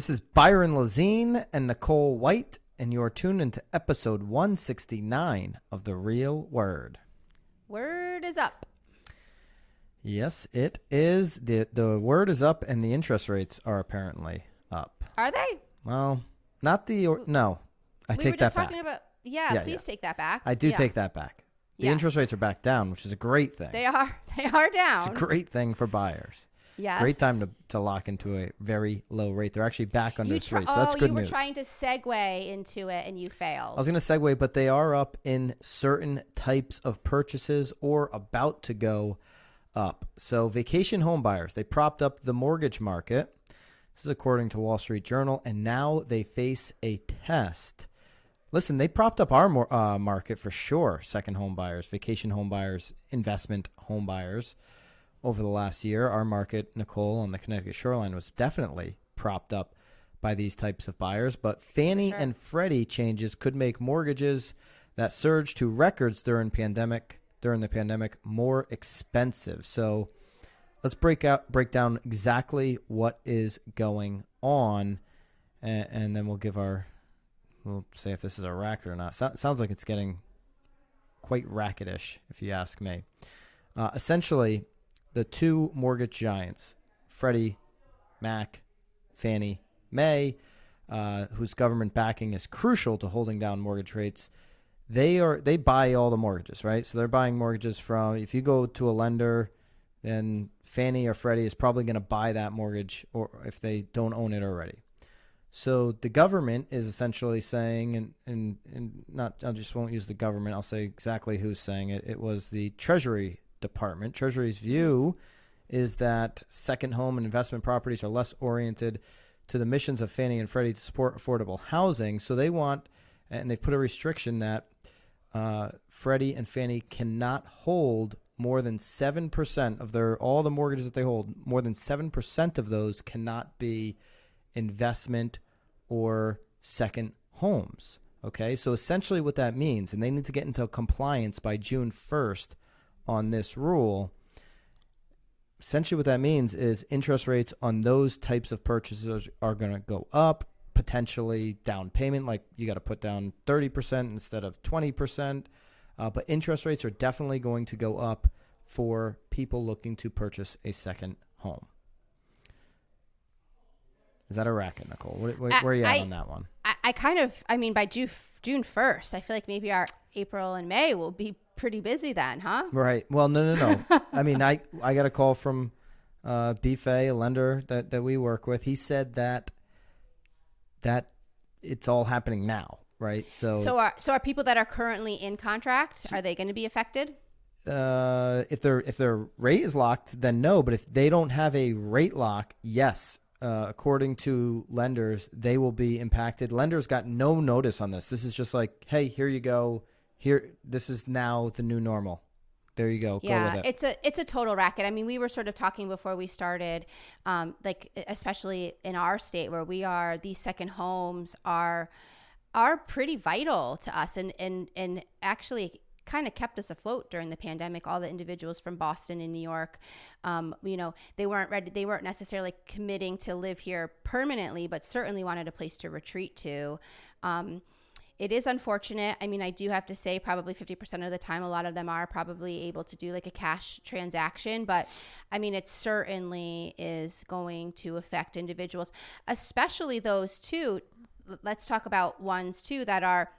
This is Byron Lazine and Nicole White, and you're tuned into episode 169 of The Real Word. Word is up. Yes, it is. The the word is up and the interest rates are apparently up. Are they? Well, not the or, no. I we take were that just back. talking about. Yeah, Yeah, please yeah. take that back. I do Yeah. take that back. The interest rates are back down, which is a great thing. They are. They are down. It's a great thing for buyers. Yes. Great time to, to lock into a very low rate. They're actually back under You three, so that's oh, good you were news. trying to segue into it and you failed. I was going to segue, but they are up in certain types of purchases or about to go up. So, vacation home buyers, they propped up the mortgage market. This is according to Wall Street Journal, and now they face a test. Listen, they propped up our uh, market for sure. Second home buyers, vacation home buyers, investment home buyers. Over the last year, our market, Nicole, on the Connecticut shoreline was definitely propped up by these types of buyers. But Fannie sure. and Freddie changes could make mortgages that surged to records during pandemic during the pandemic more expensive. So let's break out break down exactly what is going on, and, and then we'll give our we'll say if this is a racket or not. So, sounds like it's getting quite racketish, if you ask me. Uh, essentially, the two mortgage giants, Freddie Mac, Fannie Mae, uh, whose government backing is crucial to holding down mortgage rates, they are they buy all the mortgages, right? So they're buying mortgages from. If you go to a lender, then Fannie or Freddie is probably going to buy that mortgage, or if they don't own it already. So the government is essentially saying, and, and, and not, I just won't use the government. I'll say exactly who's saying it. It was the Treasury Department. Treasury's view is that second home and investment properties are less oriented to the missions of Fannie and Freddie to support affordable housing. So they want, and they've put a restriction that uh, Freddie and Fannie cannot hold more than seven percent of their all the mortgages that they hold. More than seven percent of those cannot be investment or second homes. Okay, so essentially what that means, and they need to get into compliance by June 1st on this rule. Essentially, what that means is interest rates on those types of purchases are going to go up. Potentially, down payment, like you got to put down 30% instead of 20%. Uh, but interest rates are definitely going to go up for people looking to purchase a second home. Is that a racket, Nicole? Where, where, I- where are you at I- on that one? I, I kind of, I mean, by June June first, I feel like maybe our April and May will be pretty busy then, huh? Right. Well, no, no, no. I mean, I I got a call from uh, Bfay, a lender that that we work with. He said that that it's all happening now, right? So, So are so are people that are currently in contract? Are they going to be affected? uh, if their if their rate is locked, then no. But if they don't have a rate lock, yes. Uh, according to lenders, they will be impacted. Lenders got no notice on this. This is just like, hey, here you go. Here, this is now the new normal. There you go. go yeah, with it. it's a it's a total racket. I mean, we were sort of talking before we started, um, like especially in our state where we are, these second homes are are pretty vital to us, and and and actually kind of kept us afloat during the pandemic. All the individuals from Boston and New York, um, you know, they weren't ready. They weren't necessarily committing to live here permanently, but certainly wanted a place to retreat to. Um, it is unfortunate. I mean, I do have to say, probably 50% of the time, a lot of them are probably able to do like a cash transaction. But I mean, it certainly is going to affect individuals, especially those two. Let's talk about ones too that are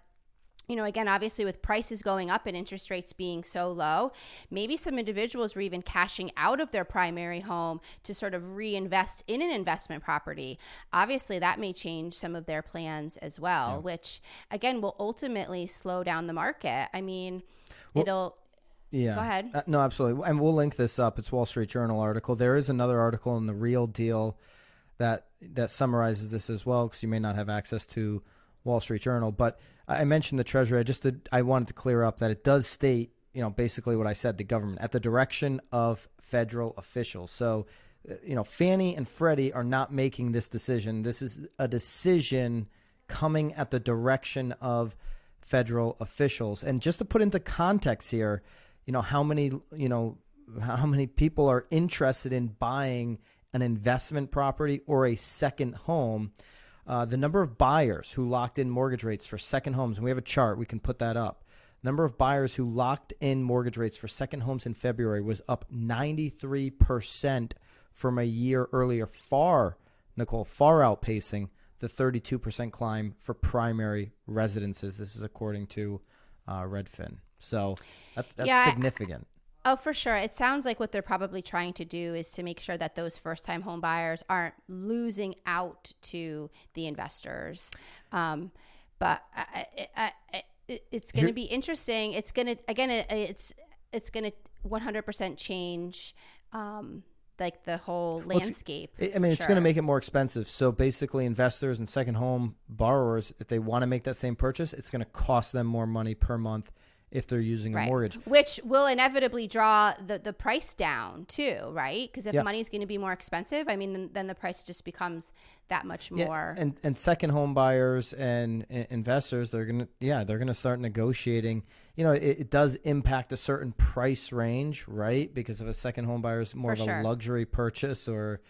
you know, again, obviously with prices going up and interest rates being so low, maybe some individuals were even cashing out of their primary home to sort of reinvest in an investment property. Obviously, that may change some of their plans as well, which again will ultimately slow down the market. I mean, Well- it'll. Yeah. Go ahead. Uh, no, absolutely. And we'll link this up. It's Wall Street Journal article. There is another article in the Real Deal that that summarizes this as well because you may not have access to Wall Street Journal. But I mentioned the Treasury. I just did, I wanted to clear up that it does state, you know, basically what I said, the government at the direction of federal officials. So, uh, you know, Fannie and Freddie are not making this decision. This is a decision coming at the direction of federal officials. And just to put into context here, you know, how many, you know, how many people are interested in buying an investment property or a second home, uh, the number of buyers who locked in mortgage rates for second homes, and we have a chart, we can put that up. Number of buyers who locked in mortgage rates for second homes in February was up 93% from a year earlier, far, Nicole, far outpacing the 32% climb for primary residences. This is according to uh, Redfin. So that's, that's Yeah, significant. Oh, for sure. It sounds like what they're probably trying to do is to make sure that those first time home buyers aren't losing out to the investors. Um, but I, I, I, it, it's going to be interesting. It's going to, again, it, it's, it's going to 100% change, um, like the whole landscape. I I mean, it's going to make it more expensive. So basically, investors and second home borrowers, if they want to make that same purchase, it's going to cost them more money per month if they're using a mortgage. Which will inevitably draw the, the price down too, right? Because if Yeah. is going to be more expensive, I mean, then, then the price just becomes that much Yeah, more. and and second home buyers and i- investors, they're gonna yeah, they're gonna start negotiating. You know, it, it does impact a certain price range, right? Because if a second home buyer is more For of a luxury purchase, or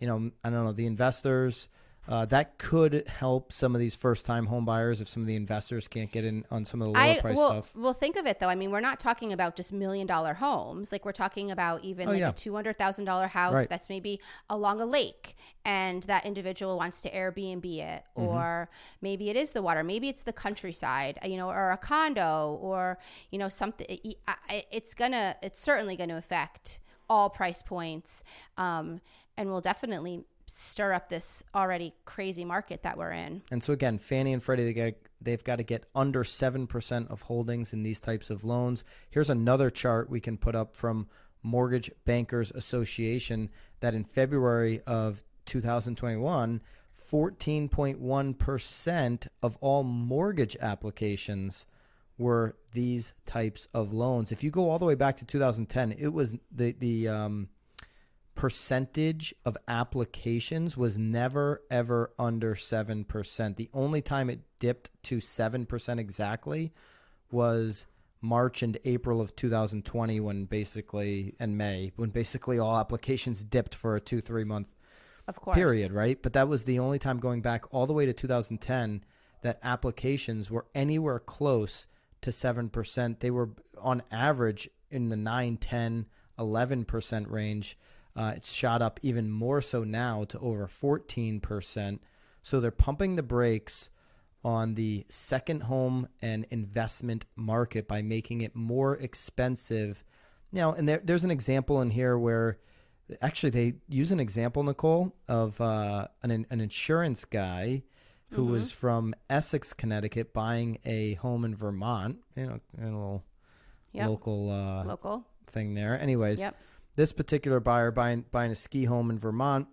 you know, I don't know, the investors. Uh, that could help some of these first-time home buyers if some of the investors can't get in on some of the lower I price well, stuff. well, think of it though. I mean, we're not talking about just million dollar homes. Like we're talking about even Oh, like yeah. a two hundred thousand dollar house Right. that's maybe along a lake, and that individual wants to Airbnb it, Mm-hmm. or maybe it is the water, maybe it's the countryside, you know, or a condo, or you know something. It's gonna, it's certainly going to affect all price points, um, and will definitely stir up this already crazy market that we're in. And so again, Fannie and Freddie they get, they've got to get under seven percent of holdings in these types of loans. Here's another chart we can put up from Mortgage Bankers Association that in February of 2021, 14.1 percent of all mortgage applications were these types of loans. If you go all the way back to 2010, it was the the um, percentage of applications was never ever under 7%. The only time it dipped to 7% exactly was March and April of 2020 when basically and May when basically all applications dipped for a 2-3 month Of course, period, right? But that was the only time going back all the way to 2010 that applications were anywhere close to 7%. They were on average in the 9, 10, 11% range. Uh, it's shot up even more so now to over 14%. So they're pumping the brakes on the second home and investment market by making it more expensive. Now, and there, there's an example in here where actually they use an example, Nicole, of uh, an, an insurance guy who Mm-hmm. was from Essex, Connecticut, buying a home in Vermont. You know, a little Yep. local uh, local. thing there. Anyways, Yep. This particular buyer buying buying a ski home in Vermont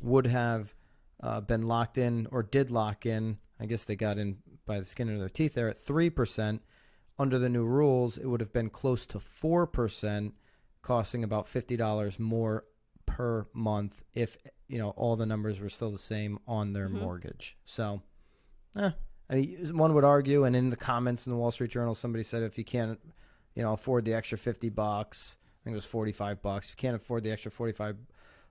would have uh, been locked in or did lock in. I guess they got in by the skin of their teeth there at three percent. Under the new rules, it would have been close to four percent, costing about fifty dollars more per month if you know all the numbers were still the same on their Mhm. mortgage. So, eh, I mean, one would argue, and in the comments in the Wall Street Journal, somebody said if you can't, you know, afford the extra fifty bucks, think it was forty-five bucks. If you can't afford the extra forty-five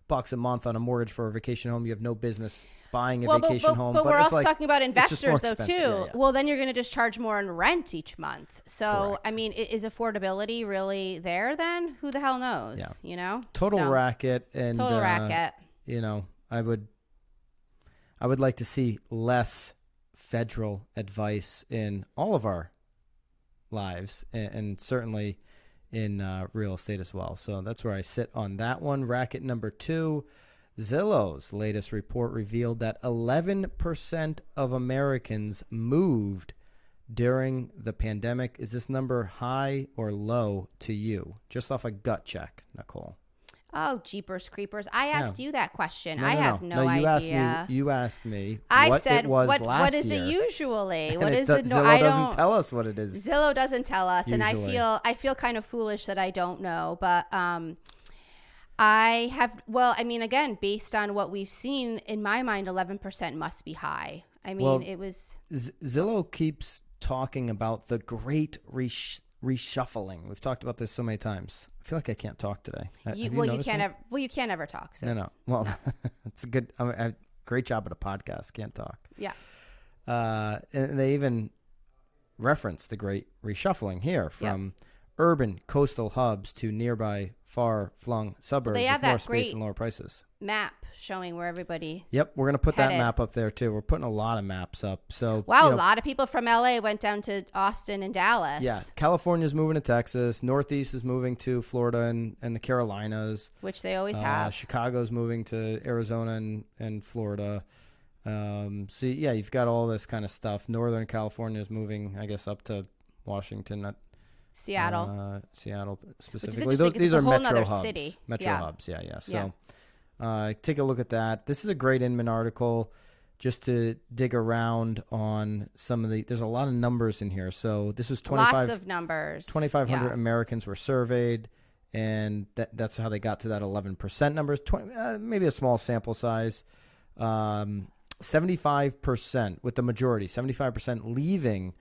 bucks a month on a mortgage for a vacation home, you have no business buying a well, vacation but, but, home. But, we're it's also like, talking about it's just more investors, though, expensive. too. Yeah, yeah. Well, then you're going to just charge more in rent each month. So, Correct. I mean, is affordability really there? Then who the hell knows? Yeah. You know, total So, racket and total uh, racket. you know, I would I would like to see less federal advice in all of our lives and, and certainly in uh, real estate as well. So that's where I sit on that one. Racket number two. Zillow's latest report revealed that 11% of Americans moved during the pandemic. Is this number high or low to you? Just off a gut check, Nicole. Oh, jeepers creepers! I asked you that question. No, I no, have no. no, you idea. Asked me, you asked me I what said, it was "What? last What is year. it usually? And What it is do- it? No, Zillow I doesn't don't. tell us what it is. Zillow doesn't tell us, and I feel I feel kind of foolish that I don't know. But um, I have. Well, I mean, again, based on what we've seen, in my mind, eleven percent must be high. I mean, Well, it was Z- Zillow keeps talking about the great re- reshuffling. We've talked about this so many times. I feel like I can't talk today. Ha- You, well, you can't. Ever, well, you can't ever talk. So No, no. Well, it's a good. I, I, great job at a podcast. Can't talk. Yeah. Uh, and they even reference the great reshuffling here from urban coastal hubs to nearby far flung suburbs they have with more that space great- and lower prices. Map showing where everybody. Yep, we're gonna put that map up there too. We're putting a lot of maps up. So Wow, you know, a lot of people from LA went down to Austin and Dallas. Yeah, California's moving to Texas. Northeast is moving to Florida and, and the Carolinas. which they always Uh, have. Chicago's moving to Arizona and, and Florida. Um, so yeah, you've got all this kind of stuff. Northern California is moving, I guess, up to Washington, not Seattle. uh, Seattle specifically. interesting Those, 'cause these are whole metro hubs. city. Metro Yeah. hubs, yeah, yeah. So Yeah. Uh, take a look at that. This is a great Inman article just to dig around on some of the. There's a lot of numbers in here. So this is 25, Lots of numbers. 2,500 Yeah. Americans were surveyed, and that, that's how they got to that 11% numbers. 20, uh, maybe a small sample size. Um, 75% with the majority, 75% leaving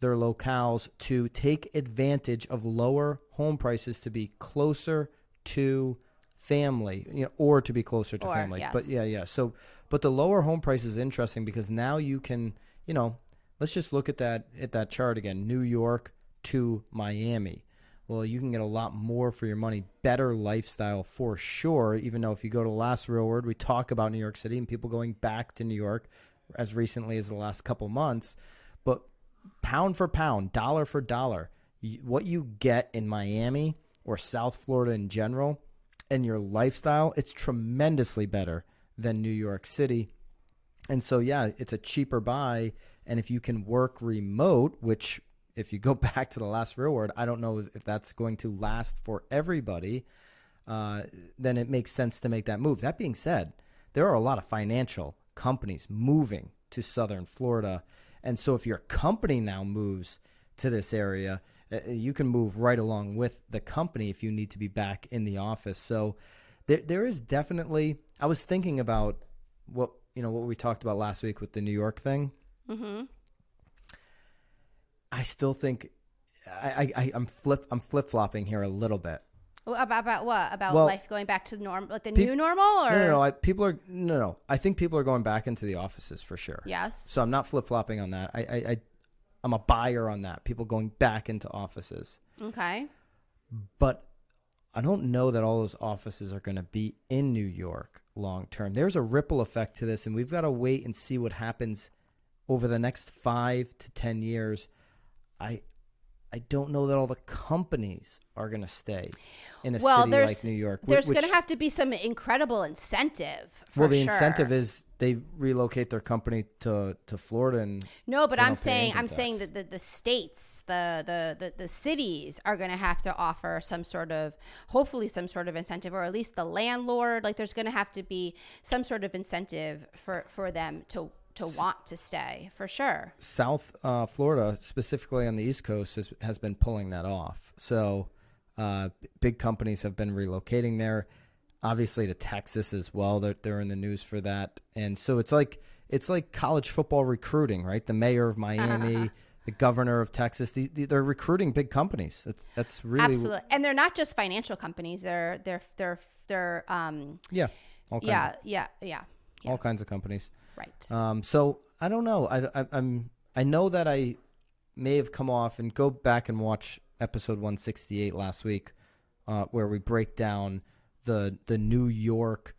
their locales to take advantage of lower home prices to be closer to family, you know, or to be closer to Or, family. yes. But yeah, yeah. So, but the lower home price is interesting because now you can, you know, let's just look at that at that chart again. New York to Miami. Well, you can get a lot more for your money, better lifestyle for sure. Even though if you go to the Last Real Word, we talk about New York City and people going back to New York as recently as the last couple months. But pound for pound, dollar for dollar, what you get in Miami or South Florida in general and your lifestyle, it's tremendously better than New York City. And so, yeah, it's a cheaper buy. And if you can work remote, which if you go back to the last real word, I don't know if that's going to last for everybody, uh, then it makes sense to make that move. That being said, there are a lot of financial companies moving to Southern Florida. And so if your company now moves to this area, uh, you can move right along with the company if you need to be back in the office. So there, there is definitely, I was thinking about what, you know, what we talked about last week with the New York thing. Mm-hmm. I still think I, I I'm flip I'm flip flopping here a little bit. About, about what? About Well, life going back to the norm, like the peop- new normal, or No, no, no. I, people are no, no. I think people are going back into the offices for sure. yes, So I'm not flip flopping on that. I, I, I I'm a buyer on that. People going back into offices, okay, but I don't know that all those offices are going to be in New York long term. There's a ripple effect to this, and we've got to wait and see what happens over the next five to ten years. I I don't know that all the companies are going to stay in a Well, city like New York. there's going to have to be some incredible incentive. For well, the sure. incentive is they relocate their company to to Florida, and No, but I'm saying I'm saying that the, the states, the, the the the cities are going to have to offer some sort of hopefully some sort of incentive or at least the landlord like there's going to have to be some sort of incentive for for them to to want to stay for sure. South uh, Florida, specifically on the East Coast, has, has been pulling that off. So, uh, big companies have been relocating there. Obviously, to Texas as well. They're, they're in the news for that, and so it's like it's like college football recruiting, right? The mayor of Miami, the governor of Texas, the, the, they're recruiting big companies. That's, that's really Absolutely. And they're not just financial companies. They're they're they're they're um yeah, all kinds yeah, yeah, yeah. of, all kinds of companies. Right. Um, so I don't know. I, I, I'm I know that I may have come off and go back and watch episode 168 last week, uh, where we break down the the New York.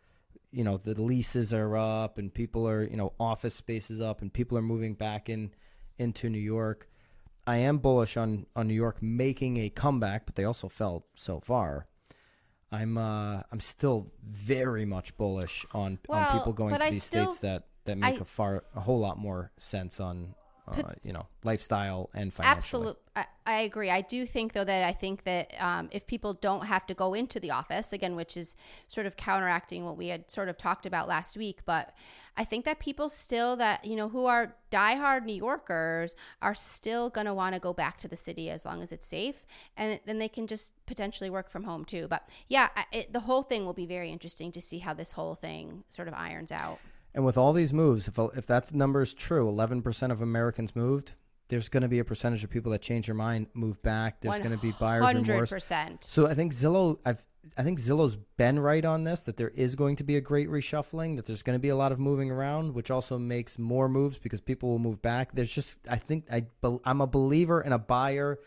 You know the leases are up and people are you know office spaces up and people are moving back in into New York. I am bullish on on New York making a comeback, but they also fell so far. I'm uh I'm still very much bullish on on people going to I these still- states that that make I- a far a whole lot more sense on uh, you know lifestyle and financially. Absolutely. I, I agree. I do think, though, that I think that um, if people don't have to go into the office, again, which is sort of counteracting what we had sort of talked about last week, but I think that people still that, you know, who are diehard New Yorkers are still going to want to go back to the city as long as it's safe. And then they can just potentially work from home too. But yeah, it, the whole thing will be very interesting to see how this whole thing sort of irons out. And with all these moves, if if that number is true, 11% of Americans moved. there's going to be a percentage of people that change their mind, move back. There's going to be buyer's 100%. So I think Zillow, I've, I think Zillow's been right on this that there is going to be a great reshuffling, that there's going to be a lot of moving around, which also makes more moves because people will move back. There's just, I think, I, I'm a believer and a buyer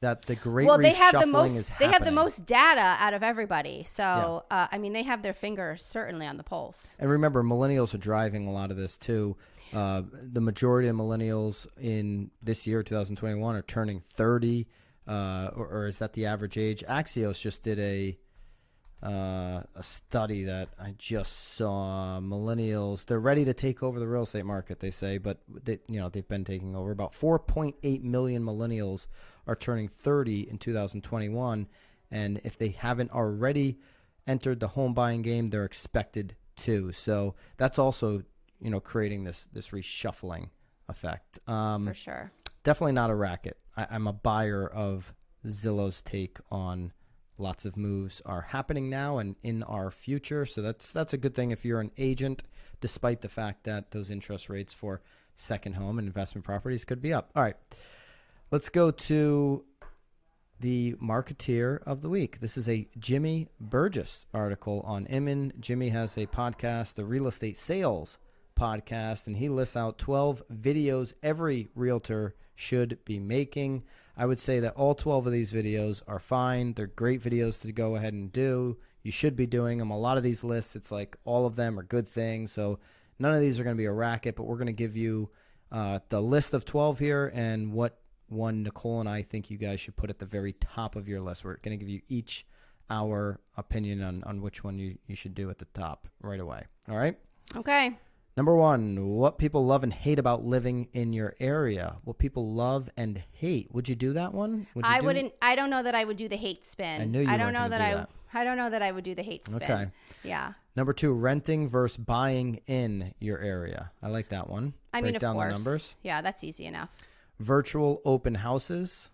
that the great Well, they have the most. They have the most data out of everybody. So uh, I mean, they have their finger certainly on the pulse. And remember, millennials are driving a lot of this too. Uh, the majority of millennials in this year, 2021, are turning 30, uh, or, or is that the average age? Axios just did a uh, a study that I just saw. Millennials, they're ready to take over the real estate market. They say, but they, you know they've been taking over. About 4.8 million millennials are turning 30 in 2021, and if they haven't already entered the home buying game, they're expected to. So that's also you know creating this this reshuffling effect. Um, For sure. definitely not a racket. I, I'm a buyer of Zillow's take on lots of moves are happening now and in our future. So that's that's a good thing if you're an agent, despite the fact that those interest rates for second home and investment properties could be up. All right, let's go to the marketeer of the week. This is a Jimmy Burgess article on Inman. Jimmy has a podcast, the Real Estate Sales podcast, and he lists out 12 videos every realtor should be making. I would say that all 12 of these videos are fine. They're great videos to go ahead and do. You should be doing them. A lot of these lists, it's like all of them are good things. So none of these are going to be a racket, but we're going to give you uh, the list of 12 here and what one Nicole and I think you guys should put at the very top of your list. We're going to give you each our opinion on, on which one you, you should do at the top right away. All right? Okay. Number one, what people love and hate about living in your area. What people love and hate. Would you do that one? Would you I do- wouldn't. I don't know that I would do the hate spin. I knew you I don't know that do I. that. I don't know that I would do the hate spin. Okay. Yeah. Number two, renting versus buying in your area. I like that one. I Break mean, of down course. the numbers. Yeah, that's easy enough. Virtual open houses.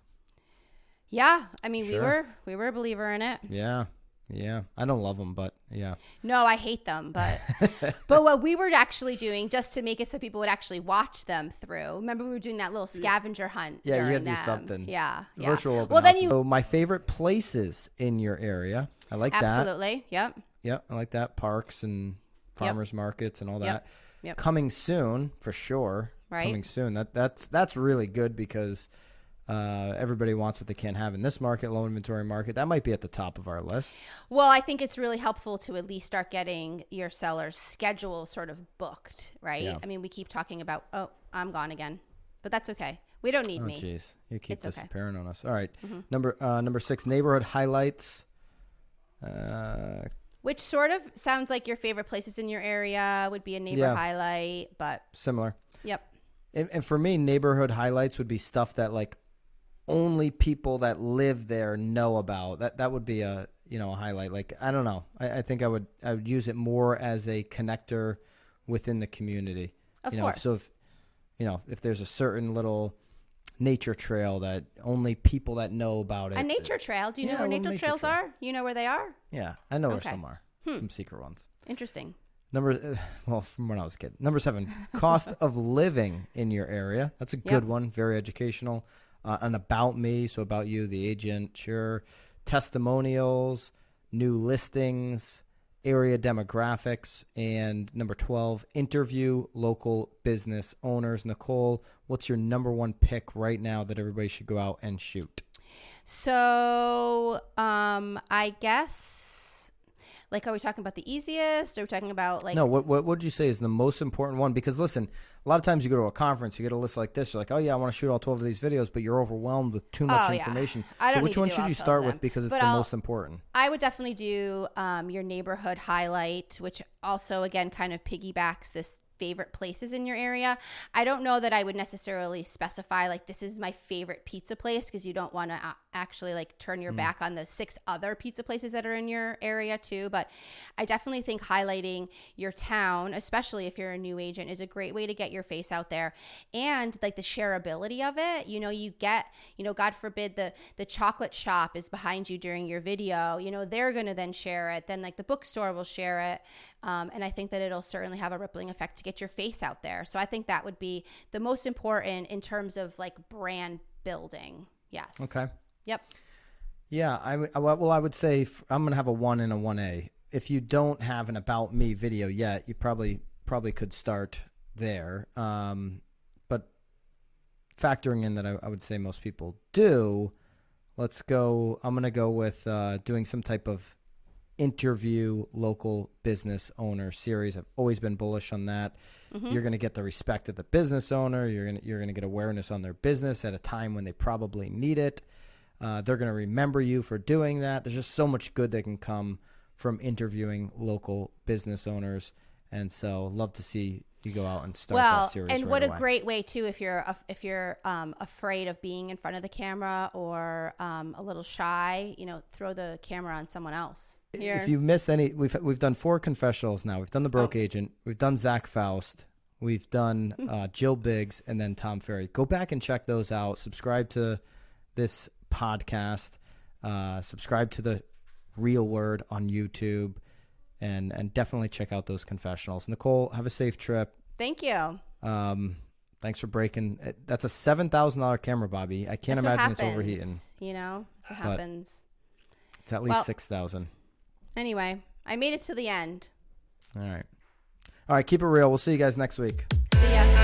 Yeah, I mean, we were we were a believer in it. Yeah. Yeah. I don't love them, but yeah. No, I hate them, but but what we were actually doing just to make it so people would actually watch them through. Remember, we were doing that little scavenger hunt. Yeah, you during gotta do something. Yeah, yeah. Virtual open Well, then houses. you So my favorite places in your area. I like that. absolutely. Yep. Yep, I like that. Parks and farmers markets and all Yep. that. Yep. Coming soon for sure. Right. Coming soon. That that's that's really good because uh, everybody wants what they can't have in this market, low inventory market. That might be at the top of our list. Well, I think it's really helpful to at least start getting your seller's schedule sort of booked, right? Yeah. I mean, we keep talking about, oh, I'm gone again, but that's okay. We don't need me. Oh me. jeez, you keep It's okay. Mm-hmm. disappearing on us. All right. number uh, number six, neighborhood highlights. Uh, Which sort of sounds like your favorite places in your area would be a neighbor Yeah. highlight, but similar. yep. And, and for me, neighborhood highlights would be stuff that like only people that live there know about. That that would be a you know a highlight. Like I don't know. I, I think I would I would use it more as a connector within the community. Of you know, course. so if you know if there's a certain little nature trail that only people that know about it. A nature trail. Do you Yeah, know where nature, nature trails trail. are? You know where they are? Yeah, I know where Okay. Hmm. some are. Some secret ones. Interesting. Number, well, from when I was a kid. Number seven, cost of living in your area. That's a good Yep. one. Very educational. Uh, an about me, so about you, the agent, sure. Testimonials, new listings, area demographics, and number twelve, interview local business owners. Nicole, what's your number one pick right now that everybody should go out and shoot? So, um, I guess, like, are we talking about the easiest? Are we talking about like? No, what what would you say is the most important one? Because listen, a lot of times you go to a conference, you get a list like this. You're like, oh yeah, I want to shoot all twelve of these videos, but you're overwhelmed with too much Oh, yeah. information. I so which one should you start with because it's But the I'll- most important? I would definitely do um, your neighborhood highlight, which also again kind of piggybacks this favorite places in your area. I don't know that I would necessarily specify like this is my favorite pizza place because you don't want to actually like turn your back on the six other pizza places that are in your area too. But I definitely think highlighting your town, especially if you're a new agent, is a great way to get your face out there and like the shareability of it. You know, you get, you know, God forbid the the chocolate shop is behind you during your video. You know, they're gonna then share it. Then like the bookstore will share it. Um, and I think that it'll certainly have a rippling effect to get your face out there. So I think that would be the most important in terms of like brand building. Yes. Okay. Yep. Yeah, I w- well, I would say f- I'm gonna have a one and a one A. If you don't have an about me video yet, you probably probably could start there. Um, but factoring in that, I, I would say most people do. Let's go. I'm gonna go with uh, doing some type of interview local business owner series. I've always been bullish on that. You're going to get the respect of the business owner. You're going to, you're going to get awareness on their business at a time when they probably need it. Uh, they're going to remember you for doing that. There's just so much good that can come from interviewing local business owners, and so love to see you go out and start well, that series. and right what away. a great way too if you're af- if you're um, afraid of being in front of the camera or um, a little shy, you know, throw the camera on someone else. Here. If you missed any, we've we've done four confessionals now. We've done the broke Oh. agent. We've done Zach Faust. We've done uh, Jill Biggs and then Tom Ferry. Go back and check those out. Subscribe to this podcast. Uh, subscribe to the Real Word on YouTube, and and definitely check out those confessionals. Nicole, have a safe trip. Thank you. Um, thanks for breaking. That's a seven thousand dollar camera, Bobby. I can't That's imagine it's overheating. You know, that's what But- happens. It's at least Well- six thousand. Anyway, I made it to the end. All right. All right. Keep it real. We'll see you guys next week. See ya.